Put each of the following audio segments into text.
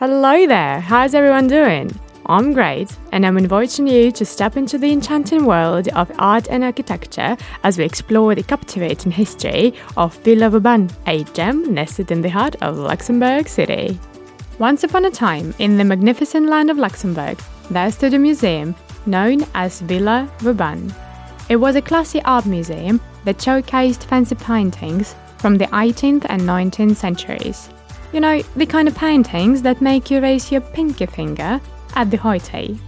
Hello there, how's everyone doing? I'm great, and I'm inviting you to step into the enchanting world of art and architecture as we explore the captivating history of Villa Vauban, a gem nested in the heart of Luxembourg City. Once upon a time, in the magnificent land of Luxembourg, there stood a museum known as Villa Vauban. It was a classy art museum that showcased fancy paintings from the 18th and 19th centuries. You know, the kind of paintings that make you raise your pinky finger at the high tea.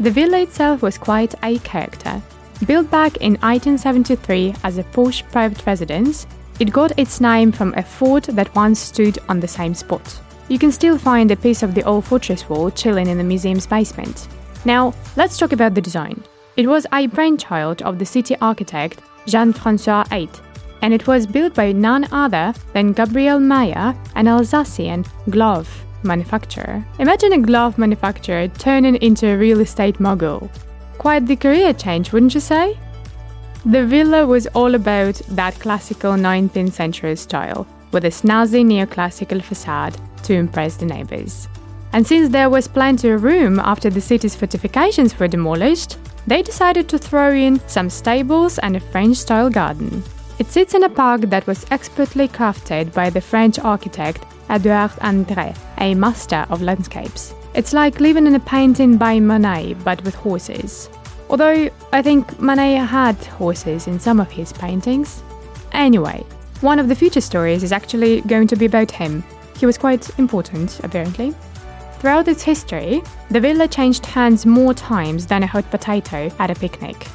The villa itself was quite a character. Built back in 1873 as a posh private residence, it got its name from a fort that once stood on the same spot. You can still find a piece of the old fortress wall chilling in the museum's basement. Now, let's talk about the design. It was a brainchild of the city architect Jean Francois Eydt, and it was built by none other than Gabriel Mayer, an Alsacian glove manufacturer. Imagine a glove manufacturer turning into a real estate mogul. Quite the career change, wouldn't you say? The villa was all about that classical 19th century style, with a snazzy neoclassical facade to impress the neighbors. And since there was plenty of room after the city's fortifications were demolished, they decided to throw in some stables and a French style garden. It sits in a park that was expertly crafted by the French architect Edouard André, a master of landscapes. It's like living in a painting by Monet, but with horses. Although I think Monet had horses in some of his paintings. Anyway, one of the future stories is actually going to be about him. He was quite important, apparently. Throughout its history, the villa changed hands more times than a hot potato at a picnic.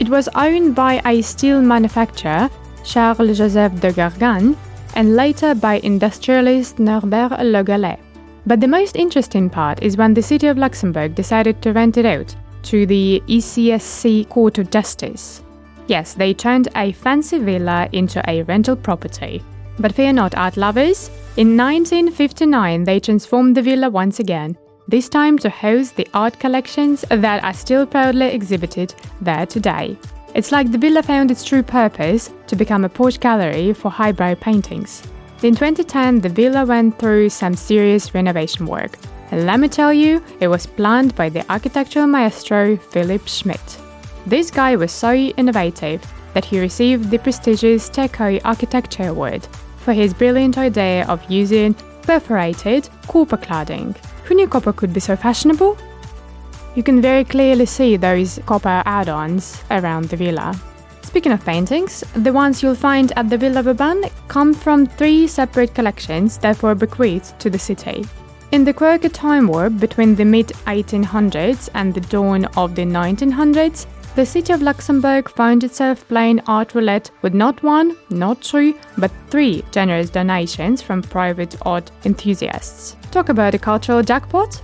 It was owned by a steel manufacturer, Charles Joseph de Gargan, and later by industrialist Norbert Le Gallais. But the most interesting part is when the city of Luxembourg decided to rent it out to the ECSC Court of Justice. Yes, they turned a fancy villa into a rental property. But fear not, art lovers. In 1959, they transformed the villa once again, this time to host the art collections that are still proudly exhibited there today. It's like the villa found its true purpose to become a porch gallery for highbrow paintings. In 2010, the villa went through some serious renovation work, and let me tell you, it was planned by the architectural maestro Philippe Schmit. This guy was so innovative that he received the prestigious TECU Architecture Award for his brilliant idea of using perforated copper cladding. Who knew copper could be so fashionable? You can very clearly see those copper add ons around the villa. Speaking of paintings, the ones you'll find at the Villa Vauban come from three separate collections that were bequeathed to the city. In the quirky time warp between the mid 1800s and the dawn of the 1900s, the city of Luxembourg found itself playing art roulette with not one, not two, but three generous donations from private art enthusiasts. Talk about a cultural jackpot?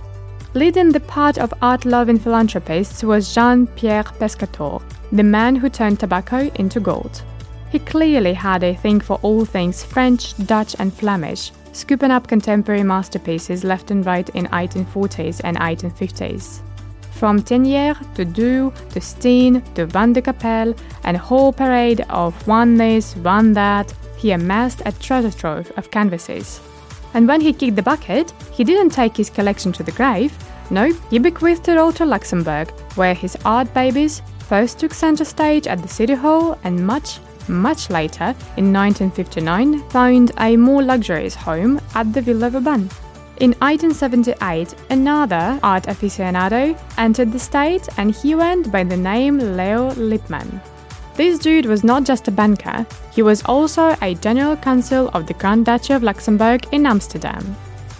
Leading the part of art loving philanthropists was Jean Pierre Pescator, the man who turned tobacco into gold. He clearly had a thing for all things French, Dutch, and Flemish, scooping up contemporary masterpieces left and right in 1840s and 1850s. From Teniers to Dou to Steen to Van de Cappelle and a whole parade of one this, one that, he amassed a treasure trove of canvases. And when he kicked the bucket, he didn't take his collection to the grave. No, he bequeathed it all to Luxembourg, where his art babies first took center stage at the City Hall and much, much later, in 1959, found a more luxurious home at the Villa Vauban. In 1878, another art aficionado entered the state and he went by the name Leo Lippmann. This dude was not just a banker, he was also a general counsel of the Grand Duchy of Luxembourg in Amsterdam.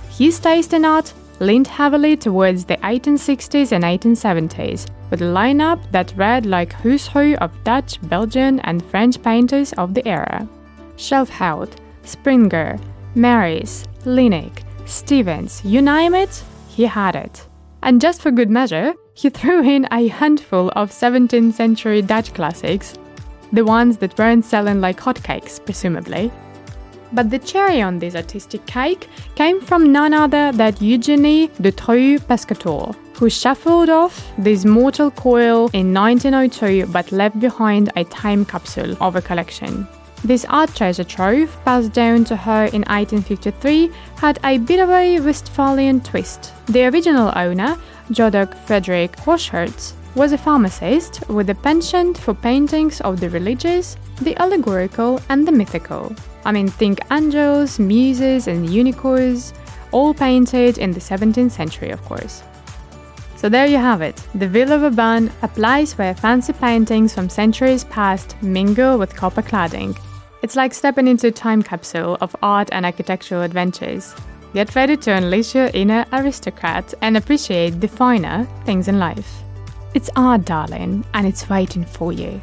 His taste in art leaned heavily towards the 1860s and 1870s, with a lineup that read like who's who of Dutch, Belgian, and French painters of the era. Schelfhout, Springer, Maris, Leenink, Stevens, you name it, he had it. And just for good measure, he threw in a handful of 17th century Dutch classics, the ones that weren't selling like hotcakes, presumably. But the cherry on this artistic cake came from none other than Eugenie Dutreux Pescator, who shuffled off this mortal coil in 1902 but left behind a time capsule of a collection. This art treasure trove, passed down to her in 1853, had a bit of a Westphalian twist. The original owner, Jodok Frederick Hochschild, was a pharmacist with a penchant for paintings of the religious, the allegorical, and the mythical. I mean, think angels, muses, and unicorns, all painted in the 17th century, of course. So there you have it. The Villa Vauban, a place where fancy paintings from centuries past mingle with copper cladding. It's like stepping into a time capsule of art and architectural adventures. Get ready to unleash your inner aristocrat and appreciate the finer things in life. It's art, darling, and it's waiting for you.